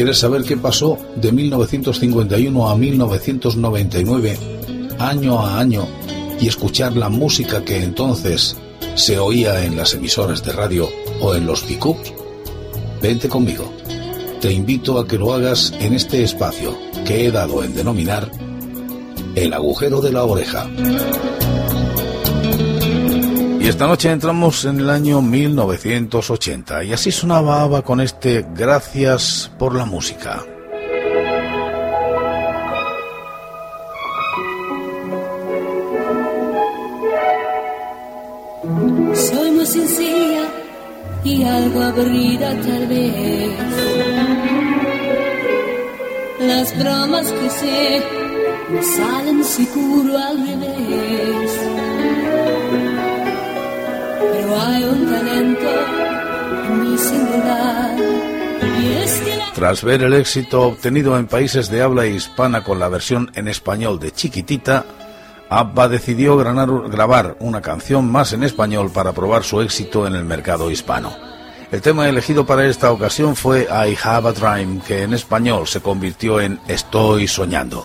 ¿Quieres saber qué pasó de 1951 a 1999, año a año, y escuchar la música que entonces se oía en las emisoras de radio o en los pickups? Vente conmigo. Te invito a que lo hagas en este espacio que he dado en denominar el agujero de la oreja. Y esta noche entramos en el año 1980 y así sonaba Ava con este Gracias por la música. Soy muy sencilla y algo aburrida tal vez. Las bromas que sé salen seguro al revés. Tras ver el éxito obtenido en países de habla hispana con la versión en español de Chiquitita, ABBA decidió grabar una canción más en español para probar su éxito en el mercado hispano. El tema elegido para esta ocasión fue I Have a Dream, que en español se convirtió en Estoy soñando.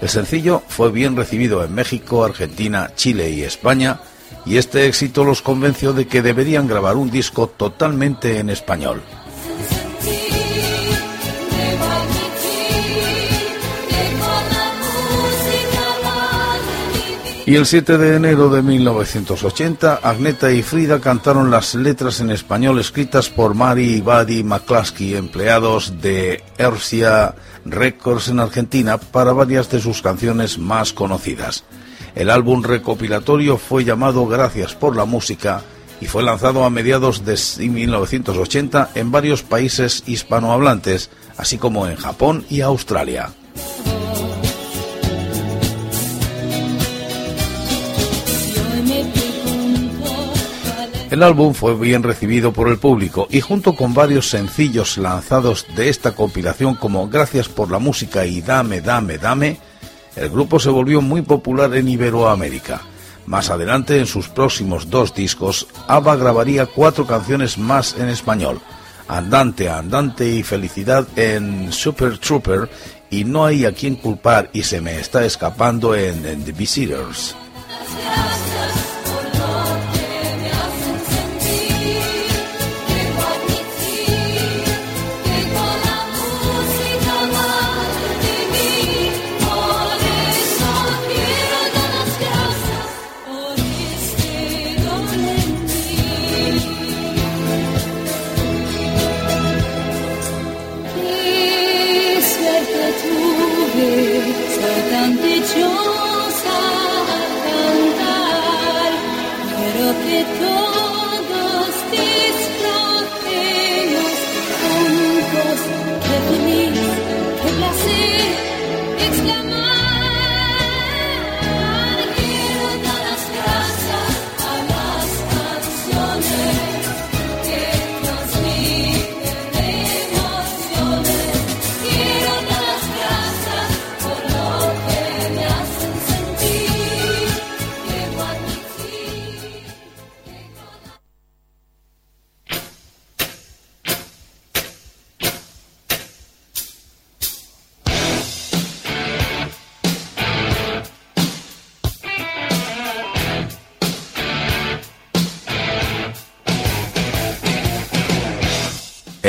El sencillo fue bien recibido en México, Argentina, Chile y España, y este éxito los convenció de que deberían grabar un disco totalmente en español. Y el 7 de enero de 1980, Agneta y Frida cantaron las letras en español escritas por Mari y Buddy McCluskey, empleados de Ercia Records en Argentina, para varias de sus canciones más conocidas. El álbum recopilatorio fue llamado Gracias por la música y fue lanzado a mediados de 1980 en varios países hispanohablantes, así como en Japón y Australia. El álbum fue bien recibido por el público y junto con varios sencillos lanzados de esta compilación como Gracias por la música y Dame, Dame, Dame, el grupo se volvió muy popular en Iberoamérica. Más adelante, en sus próximos dos discos, ABBA grabaría cuatro canciones más en español. Andante, Andante y Felicidad en Super Trooper y No hay a quien culpar y se me está escapando en, en The Visitors.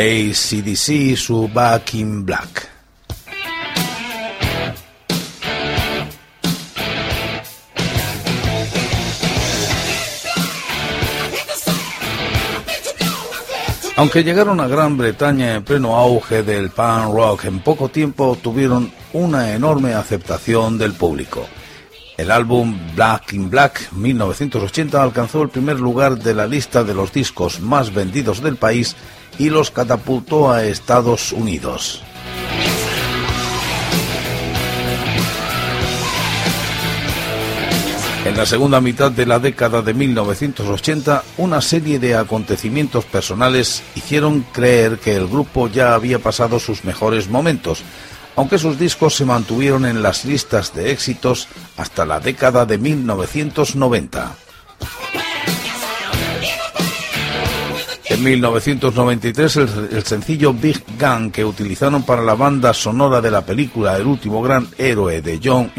ACDC su Back in Black. Aunque llegaron a Gran Bretaña en pleno auge del punk rock, en poco tiempo tuvieron una enorme aceptación del público. El álbum Black in Black 1980 alcanzó el primer lugar de la lista de los discos más vendidos del país y los catapultó a Estados Unidos. En la segunda mitad de la década de 1980, una serie de acontecimientos personales hicieron creer que el grupo ya había pasado sus mejores momentos, aunque sus discos se mantuvieron en las listas de éxitos hasta la década de 1990. En 1993 el, sencillo Big Gun que utilizaron para la banda sonora de la película El último gran héroe de John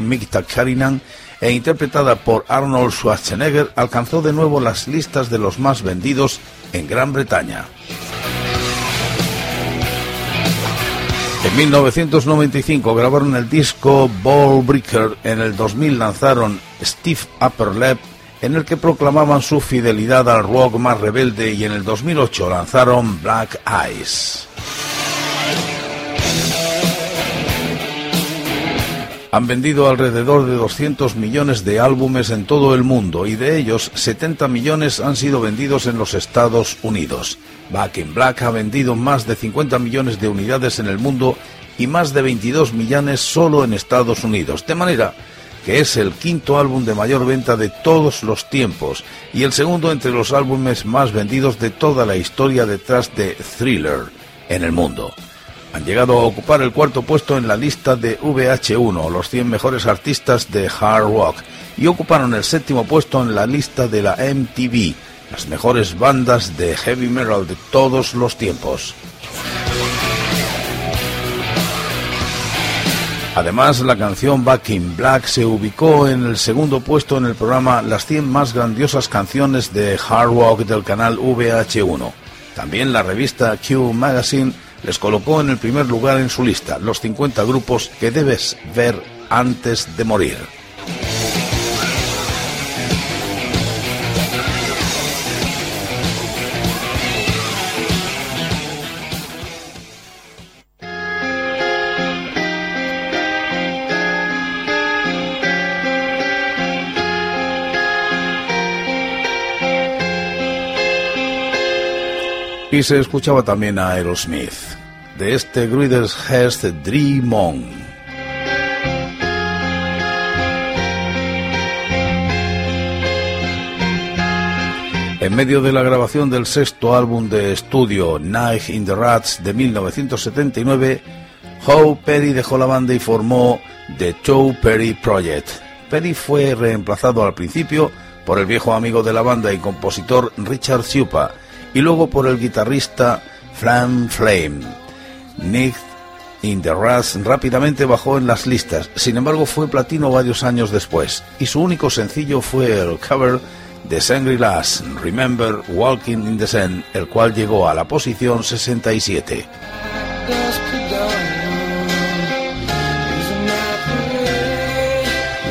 Karinan e interpretada por Arnold Schwarzenegger alcanzó de nuevo las listas de los más vendidos en Gran Bretaña. En 1995 grabaron el disco Ball Breaker, en el 2000 lanzaron Steve Upper en el que proclamaban su fidelidad al rock más rebelde y en el 2008 lanzaron Black Eyes. Han vendido alrededor de 200 millones de álbumes en todo el mundo y de ellos 70 millones han sido vendidos en los Estados Unidos. Back in Black ha vendido más de 50 millones de unidades en el mundo y más de 22 millones solo en Estados Unidos. De manera que es el quinto álbum de mayor venta de todos los tiempos y el segundo entre los álbumes más vendidos de toda la historia detrás de Thriller en el mundo. Han llegado a ocupar el cuarto puesto en la lista de VH1, los 100 mejores artistas de hard rock, y ocuparon el séptimo puesto en la lista de la MTV, las mejores bandas de heavy metal de todos los tiempos. Además, la canción Back in Black se ubicó en el segundo puesto en el programa Las 100 más grandiosas canciones de hard rock del canal VH1. También la revista Q Magazine les colocó en el primer lugar en su lista los 50 grupos que debes ver antes de morir. Y se escuchaba también a Aerosmith, de este Greatest Hest Dream On. En medio de la grabación del sexto álbum de estudio Night in the Rats de 1979, Howe Perry dejó la banda y formó The Joe Perry Project. Perry fue reemplazado al principio por el viejo amigo de la banda y compositor Richard Supa, y luego por el guitarrista Flam Flame. Nick in the Rust rápidamente bajó en las listas, sin embargo fue platino varios años después, y su único sencillo fue el cover de Sangry Lass, Remember Walking in the Sun, el cual llegó a la posición 67.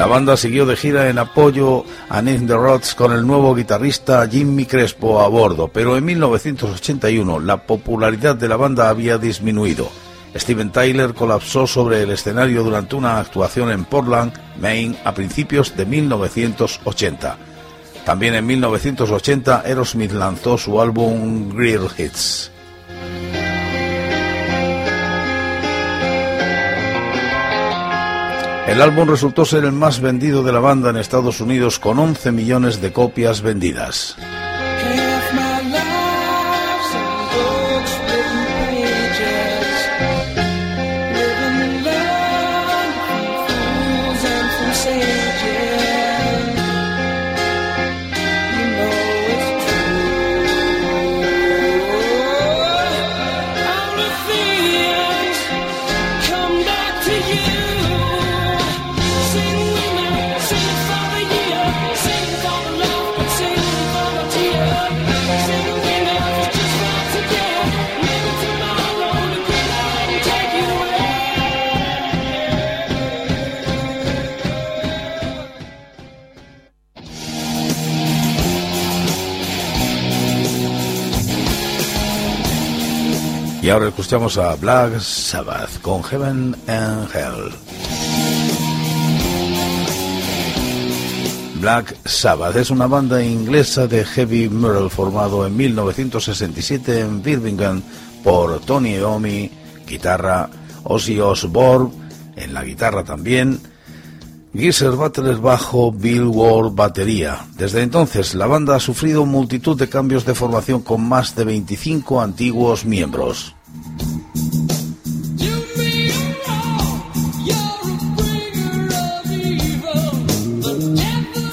La banda siguió de gira en apoyo a Nick the Rods con el nuevo guitarrista Jimmy Crespo a bordo, pero en 1981 la popularidad de la banda había disminuido. Steven Tyler colapsó sobre el escenario durante una actuación en Portland, Maine, a principios de 1980. También en 1980 Aerosmith lanzó su álbum Grill Hits. El álbum resultó ser el más vendido de la banda en Estados Unidos con 11 millones de copias vendidas. Ahora escuchamos a Black Sabbath con Heaven and Hell. Black Sabbath es una banda inglesa de heavy metal formado en 1967 en Birmingham por Tony Iommi, guitarra, Ozzy Osbourne en la guitarra también, Geezer Butler bajo, Bill Ward batería. Desde entonces, la banda ha sufrido multitud de cambios de formación con más de 25 antiguos miembros.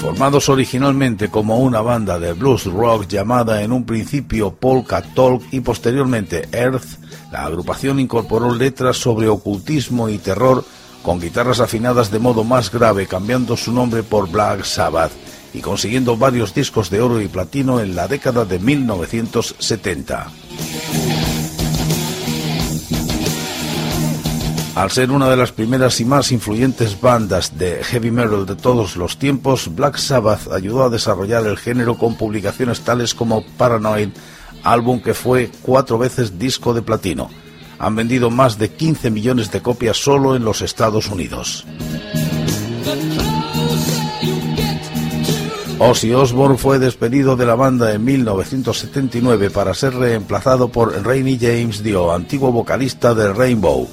Formados originalmente como una banda de blues rock llamada en un principio Polka Talk y posteriormente Earth, la agrupación incorporó letras sobre ocultismo y terror con guitarras afinadas de modo más grave, cambiando su nombre por Black Sabbath y consiguiendo varios discos de oro y platino en la década de 1970. Al ser una de las primeras y más influyentes bandas de heavy metal de todos los tiempos, Black Sabbath ayudó a desarrollar el género con publicaciones tales como Paranoid, álbum que fue cuatro veces disco de platino. Han vendido más de 15 millones de copias solo en los Estados Unidos. Ozzy Osbourne fue despedido de la banda en 1979 para ser reemplazado por Rainy James Dio, antiguo vocalista de Rainbow.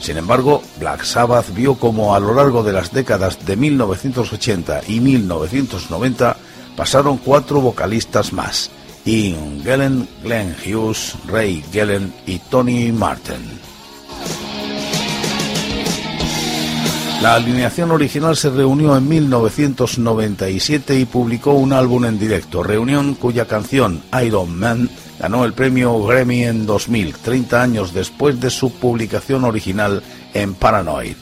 Sin embargo, Black Sabbath vio como a lo largo de las décadas de 1980 y 1990 pasaron cuatro vocalistas más, Ian Gillen, Glenn Hughes, Ray Gillen y Tony Martin. La alineación original se reunió en 1997 y publicó un álbum en directo, reunión cuya canción Iron Man ganó el premio Grammy en 2000, 30 años después de su publicación original en Paranoid.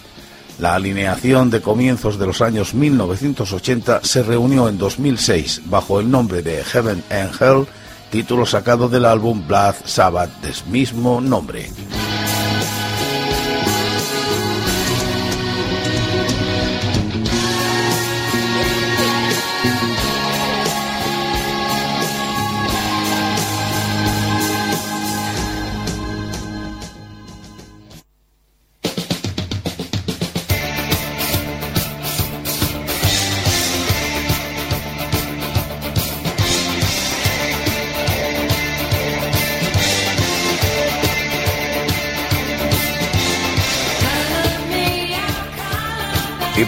La alineación de comienzos de los años 1980 se reunió en 2006 bajo el nombre de Heaven and Hell, título sacado del álbum Blood Sabbath del mismo nombre.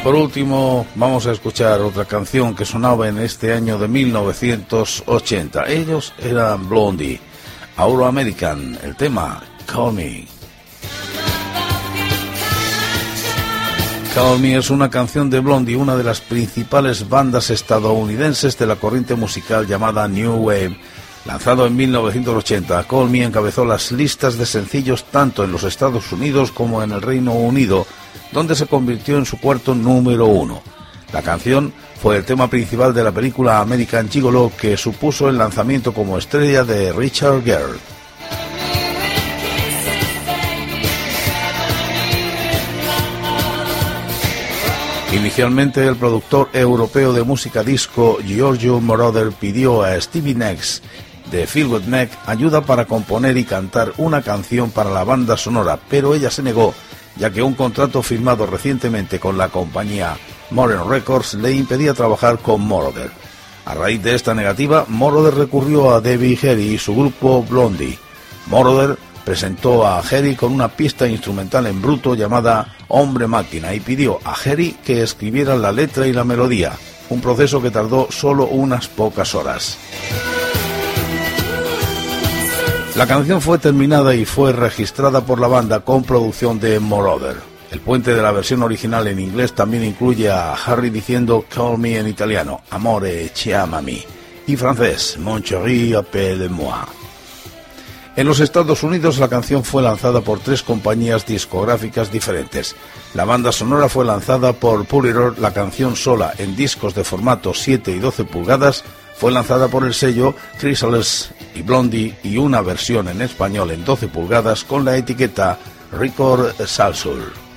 Por último, vamos a escuchar otra canción que sonaba en este año de 1980. Ellos eran Blondie, Euro American, el tema Call Me. Call Me es una canción de Blondie, una de las principales bandas estadounidenses de la corriente musical llamada New Wave. Lanzado en 1980, Call Me encabezó las listas de sencillos tanto en los Estados Unidos como en el Reino Unido donde se convirtió en su cuarto número uno. La canción fue el tema principal de la película American Gigolo que supuso el lanzamiento como estrella de Richard Gere. Inicialmente el productor europeo de música disco Giorgio Moroder pidió a Stevie Nicks de Mac ayuda para componer y cantar una canción para la banda sonora, pero ella se negó ya que un contrato firmado recientemente con la compañía Modern Records le impedía trabajar con Moroder. A raíz de esta negativa, Moroder recurrió a Debbie Harry y su grupo Blondie. Moroder presentó a Harry con una pista instrumental en bruto llamada Hombre Máquina y pidió a Harry que escribiera la letra y la melodía, un proceso que tardó solo unas pocas horas. La canción fue terminada y fue registrada por la banda con producción de Moroder. El puente de la versión original en inglés también incluye a Harry diciendo Call me en italiano, Amore chiamami, y francés, Mon chéri appelle-moi. En los Estados Unidos la canción fue lanzada por tres compañías discográficas diferentes. La banda sonora fue lanzada por Polydor, la canción sola en discos de formato 7 y 12 pulgadas fue lanzada por el sello Chrysalis y Blondie y una versión en español en 12 pulgadas con la etiqueta Record Salsoul.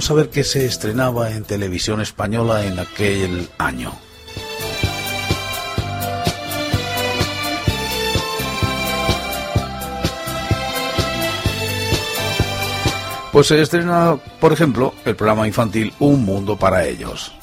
Vamos a ver qué se estrenaba en televisión española en aquel año. Pues se estrena, por ejemplo, el programa infantil Un Mundo para Ellos.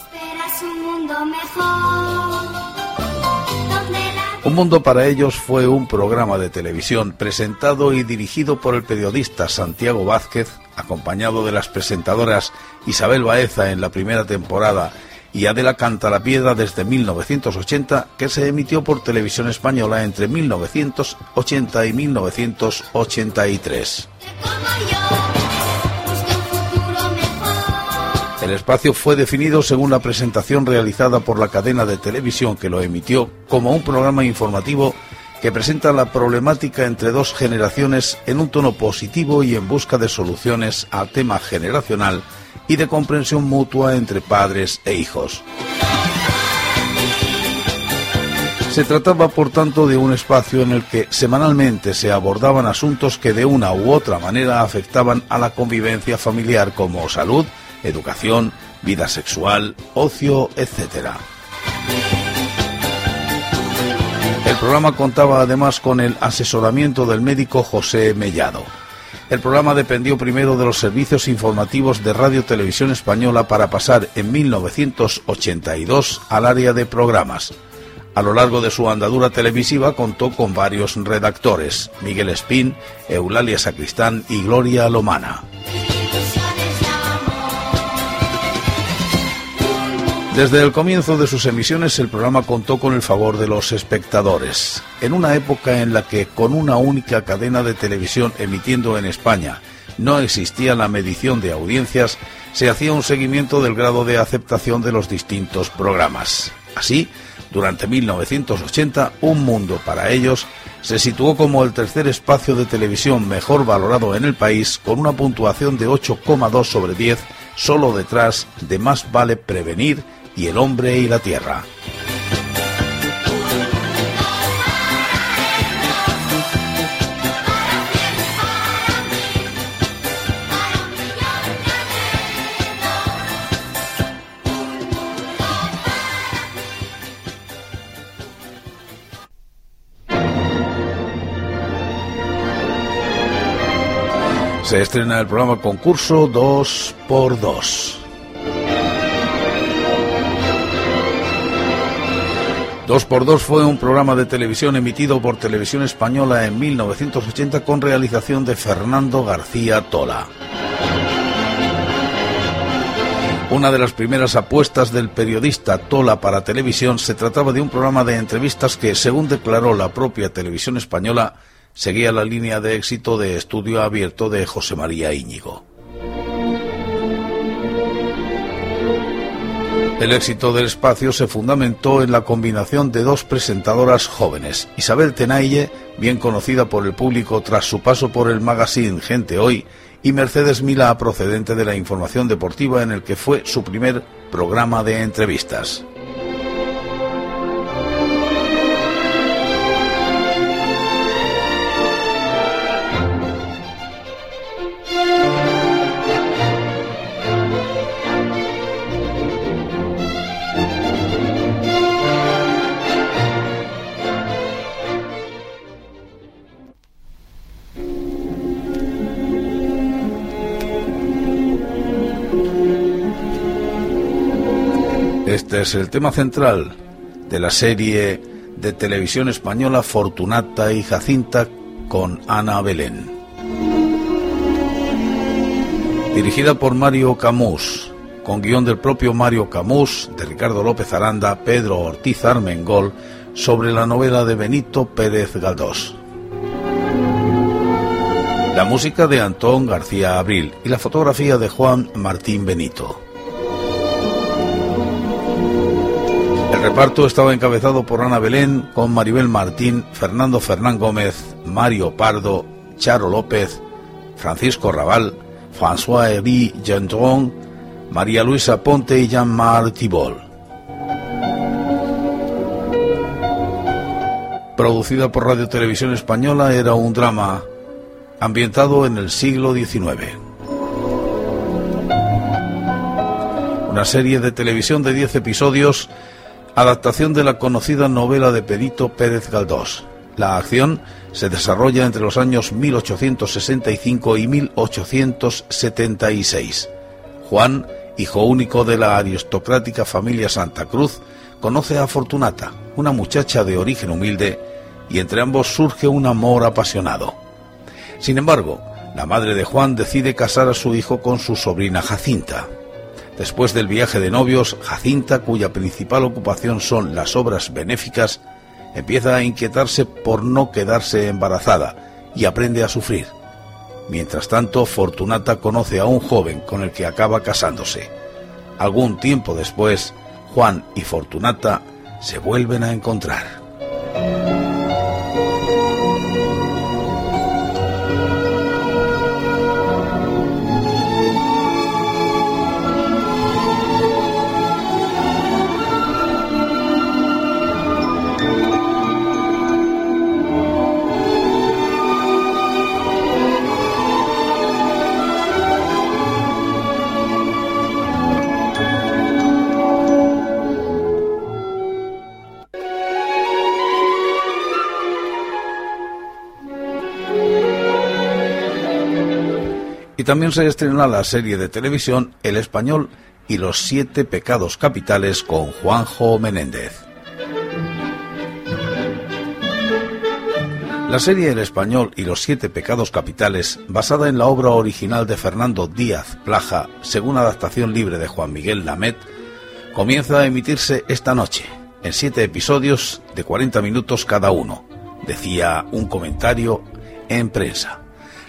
Un Mundo para Ellos fue un programa de televisión presentado y dirigido por el periodista Santiago Vázquez acompañado de las presentadoras Isabel Baeza en la primera temporada y Adela Canta la Piedra desde 1980, que se emitió por televisión española entre 1980 y 1983. El espacio fue definido según la presentación realizada por la cadena de televisión que lo emitió como un programa informativo que presenta la problemática entre dos generaciones en un tono positivo y en busca de soluciones al tema generacional y de comprensión mutua entre padres e hijos. Se trataba, por tanto, de un espacio en el que semanalmente se abordaban asuntos que de una u otra manera afectaban a la convivencia familiar como salud, educación, vida sexual, ocio, etc. El programa contaba además con el asesoramiento del médico José Mellado. El programa dependió primero de los servicios informativos de Radio Televisión Española para pasar en 1982 al área de programas. A lo largo de su andadura televisiva contó con varios redactores, Miguel Espín, Eulalia Sacristán y Gloria Lomana. Desde el comienzo de sus emisiones el programa contó con el favor de los espectadores. En una época en la que con una única cadena de televisión emitiendo en España no existía la medición de audiencias, se hacía un seguimiento del grado de aceptación de los distintos programas. Así, durante 1980, Un Mundo para ellos se situó como el tercer espacio de televisión mejor valorado en el país con una puntuación de 8,2 sobre 10, solo detrás de Más vale prevenir y el hombre y la tierra. Se estrena el programa concurso 2 x 2 2x2 fue un programa de televisión emitido por Televisión Española en 1980 con realización de Fernando García Tola. Una de las primeras apuestas del periodista Tola para televisión se trataba de un programa de entrevistas que, según declaró la propia televisión española, seguía la línea de éxito de estudio abierto de José María Íñigo. El éxito del espacio se fundamentó en la combinación de dos presentadoras jóvenes, Isabel Tenaille, bien conocida por el público tras su paso por el magazine Gente Hoy, y Mercedes Milá, procedente de la información deportiva en el que fue su primer programa de entrevistas. Es el tema central de la serie de televisión española Fortunata y Jacinta con Ana Belén. Dirigida por Mario Camus, con guion del propio Mario Camus, de Ricardo López Aranda, Pedro Ortiz Armengol, sobre la novela de Benito Pérez Galdós. La música de Antón García Abril y la fotografía de Juan Martín Benito. El reparto estaba encabezado por Ana Belén, con Maribel Martín, Fernando Fernán Gómez, Mario Pardo, Charo López, Francisco Raval, François-Henri Gendron, María Luisa Ponte y Jean-Marc Thibol. Producida por Radio Televisión Española, era un drama ambientado en el siglo XIX. Una serie de televisión de 10 episodios adaptación de la conocida novela de Perito Pérez Galdós. La acción se desarrolla entre los años 1865 y 1876. Juan, hijo único de la aristocrática familia Santa Cruz, conoce a Fortunata, una muchacha de origen humilde, y entre ambos surge un amor apasionado. Sin embargo, la madre de Juan decide casar a su hijo con su sobrina Jacinta. Después del viaje de novios, Jacinta, cuya principal ocupación son las obras benéficas, empieza a inquietarse por no quedarse embarazada y aprende a sufrir. Mientras tanto, Fortunata conoce a un joven con el que acaba casándose. Algún tiempo después, Juan y Fortunata se vuelven a encontrar. También se estrena la serie de televisión El Español y los siete pecados capitales con Juanjo Menéndez. La serie El Español y los siete pecados capitales, basada en la obra original de Fernando Díaz Plaja, según adaptación libre de Juan Miguel Lamet, comienza a emitirse esta noche, en siete episodios de 40 minutos cada uno, decía un comentario en prensa.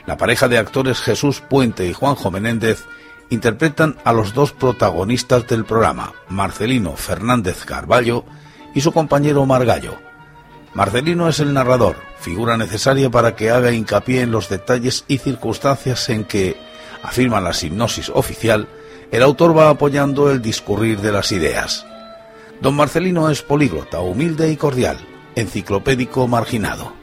La pareja de actores Jesús Puente y Juanjo Menéndez interpretan a los dos protagonistas del programa, Marcelino Fernández Carballo y su compañero Margallo. Marcelino es el narrador, figura necesaria para que haga hincapié en los detalles y circunstancias en que, afirma la hipnosis oficial, el autor va apoyando el discurrir de las ideas. Don Marcelino es políglota, humilde y cordial, enciclopédico marginado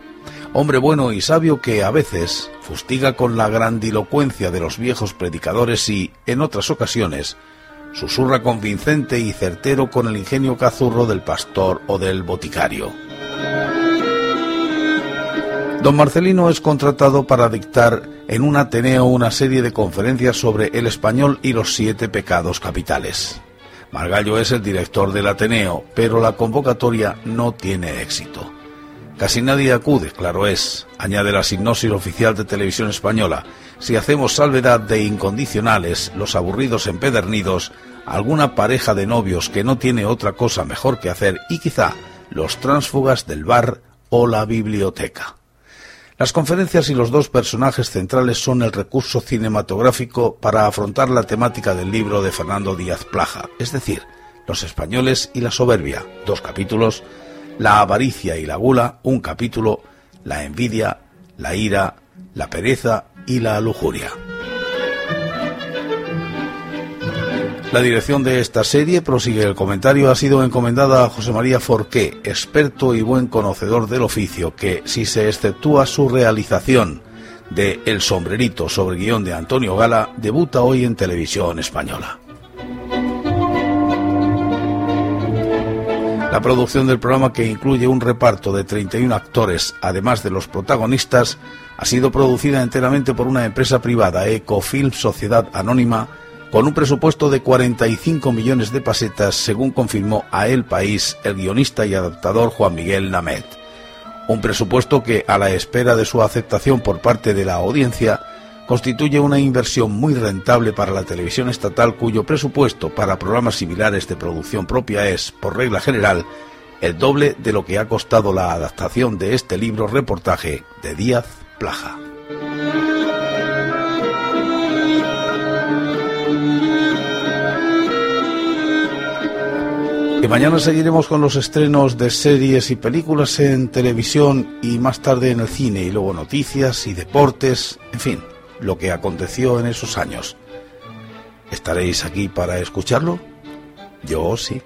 hombre bueno y sabio que a veces fustiga con la grandilocuencia de los viejos predicadores y, en otras ocasiones, susurra convincente y certero con el ingenio cazurro del pastor o del boticario. Don Marcelino es contratado para dictar en un Ateneo una serie de conferencias sobre el español y los siete pecados capitales. Margallo es el director del Ateneo, pero la convocatoria no tiene éxito. Casi nadie acude, claro es, añade la hipnosis oficial de televisión española. Si hacemos salvedad de incondicionales, los aburridos empedernidos, alguna pareja de novios que no tiene otra cosa mejor que hacer y quizá los tránsfugas del bar o la biblioteca. Las conferencias y los dos personajes centrales son el recurso cinematográfico para afrontar la temática del libro de Fernando Díaz Plaja, es decir, los españoles y la soberbia, dos capítulos la avaricia y la gula, un capítulo, la envidia, la ira, la pereza y la lujuria. La dirección de esta serie, prosigue el comentario, ha sido encomendada a José María Forqué, experto y buen conocedor del oficio, que, si se exceptúa su realización de El sombrerito sobre guion de Antonio Gala, debuta hoy en televisión española. La producción del programa, que incluye un reparto de 31 actores, además de los protagonistas, ha sido producida enteramente por una empresa privada, Ecofilm Sociedad Anónima, con un presupuesto de 45 millones de pesetas, según confirmó a El País el guionista y adaptador Juan Miguel Lamet. Un presupuesto que, a la espera de su aceptación por parte de la audiencia, constituye una inversión muy rentable para la televisión estatal cuyo presupuesto para programas similares de producción propia es, por regla general, el doble de lo que ha costado la adaptación de este libro reportaje de Díaz Plaja. Y mañana seguiremos con los estrenos de series y películas en televisión y más tarde en el cine y luego noticias y deportes, en fin, lo que aconteció en esos años. ¿Estaréis aquí para escucharlo? Yo sí.